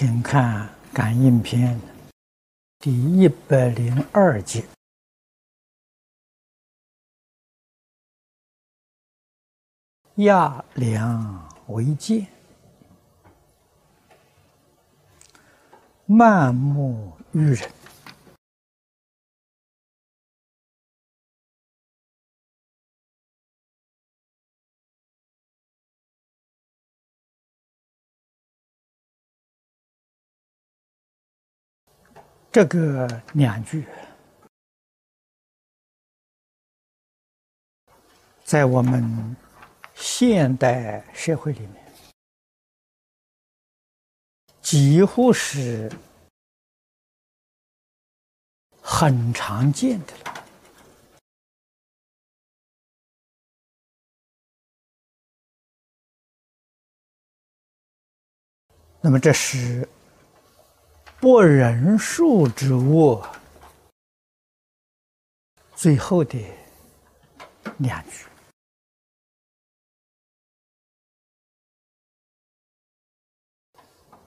请看《感应篇》第一百零二节：“亚良为戒，漫目于人。”这个两句，在我们现代社会里面，几乎是很常见的了。那么，这是。不人数之物，最后的两句，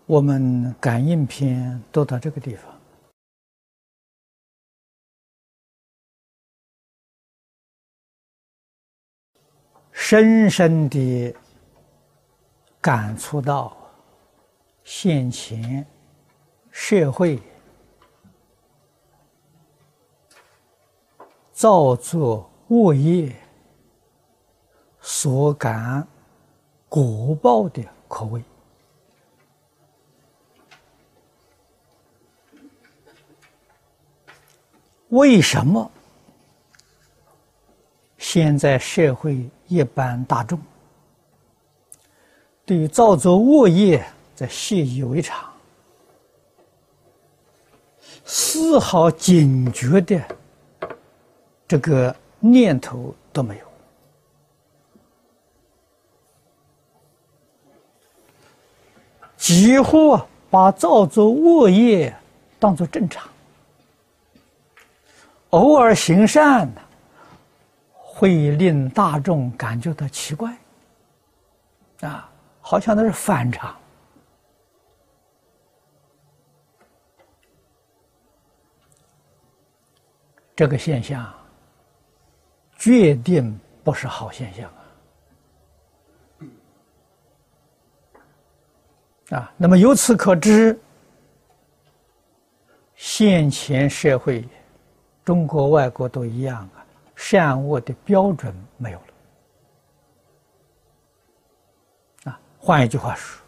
我们感应篇都到这个地方，深深的感触到现前。社会造作恶业所感果报的可畏，为什么现在社会一般大众对于造作恶业在习以为常？丝毫警觉的这个念头都没有，几乎啊把造作恶业当做正常，偶尔行善呢，会令大众感觉到奇怪，啊，好像那是反常。这个现象，决定不是好现象啊！啊，那么由此可知，现前社会，中国、外国都一样啊，善恶的标准没有了。啊，换一句话说，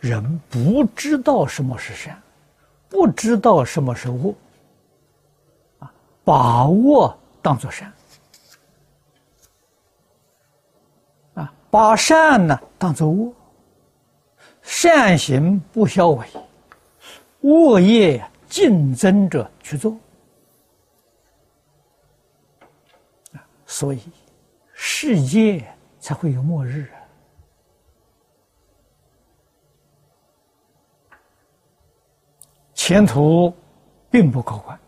人不知道什么是善，不知道什么是恶。把握当作善，啊，把善呢当作恶，善行不消为，恶业竞争者去做，啊，所以世界才会有末日啊，前途并不可观。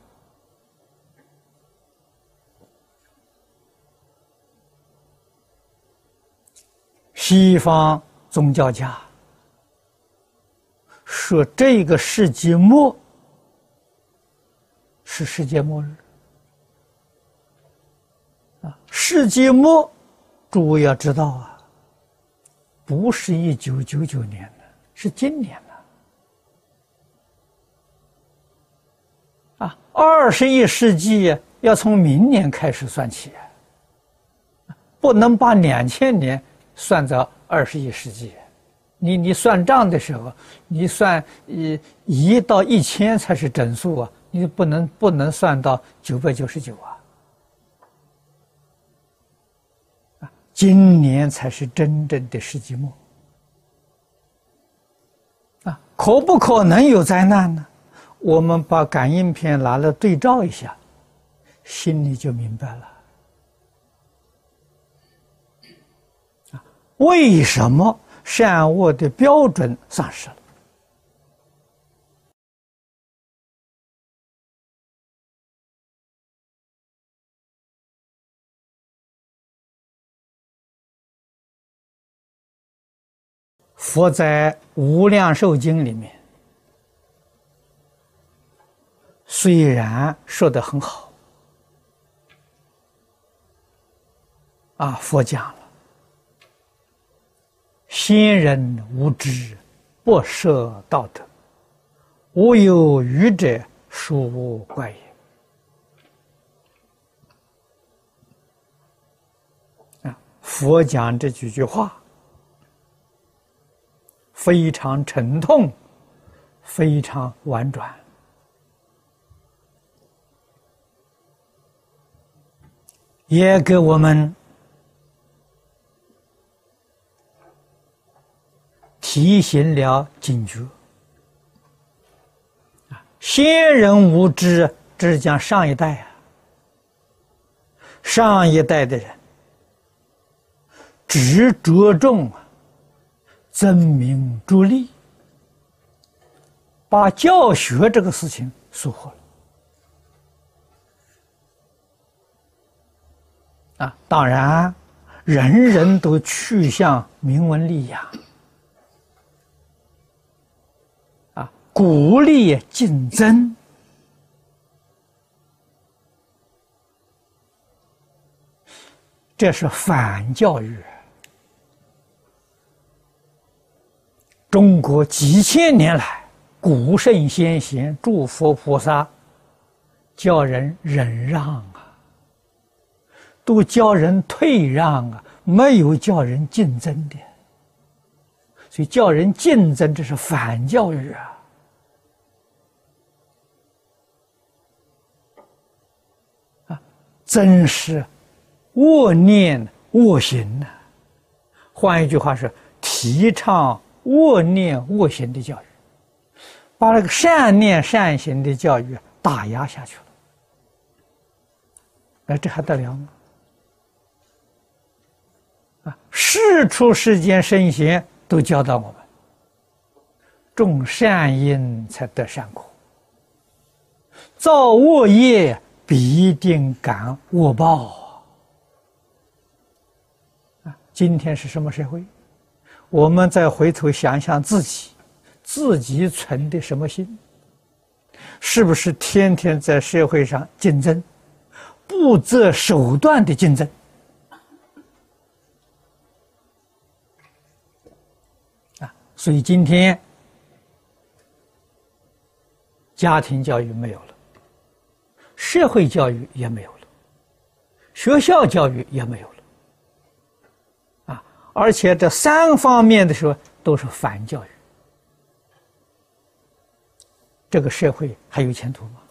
西方宗教家说，这个世纪末是世界末日啊！世纪末，诸位要知道啊，不是一九九九年的，是今年的啊！二十一世纪要从明年开始算起，不能把两千年。算到二十一世纪，你你算账的时候，你算一一到一千才是整数啊，你不能不能算到九百九十九啊，啊，今年才是真正的世纪末，啊，可不可能有灾难呢？我们把感应片拿来对照一下，心里就明白了。为什么善恶的标准丧失了？佛在《无量寿经》里面虽然说的很好，啊，佛讲了，先人无知，不设道德，无有愚者，殊无怪也。啊，佛讲这几句话，非常沉痛，非常婉转。也给我们提醒了警觉啊！先人无知，这是讲上一代啊。上一代的人只着重啊，争名逐利，把教学这个事情疏忽了。啊，当然，人人都趋向名闻利养，鼓励竞争，这是反教育。中国几千年来，古圣先贤、诸佛菩萨，叫人忍让啊。都教人退让啊，没有叫人竞争的，所以叫人竞争，这是反教育！啊，真是恶念恶行呐！换一句话说，提倡恶念恶行的教育，把那个善念善行的教育打压下去了，那这还得了吗？啊，世出世间圣贤都教导我们：种善因才得善果，造恶业必定感恶报。啊，今天是什么社会？我们再回头想想自己，自己存的什么心？是不是天天在社会上竞争，不择手段的竞争？啊所以今天，家庭教育没有了，社会教育也没有了，学校教育也没有了，啊！而且这三方面的时候都是反教育，这个社会还有前途吗？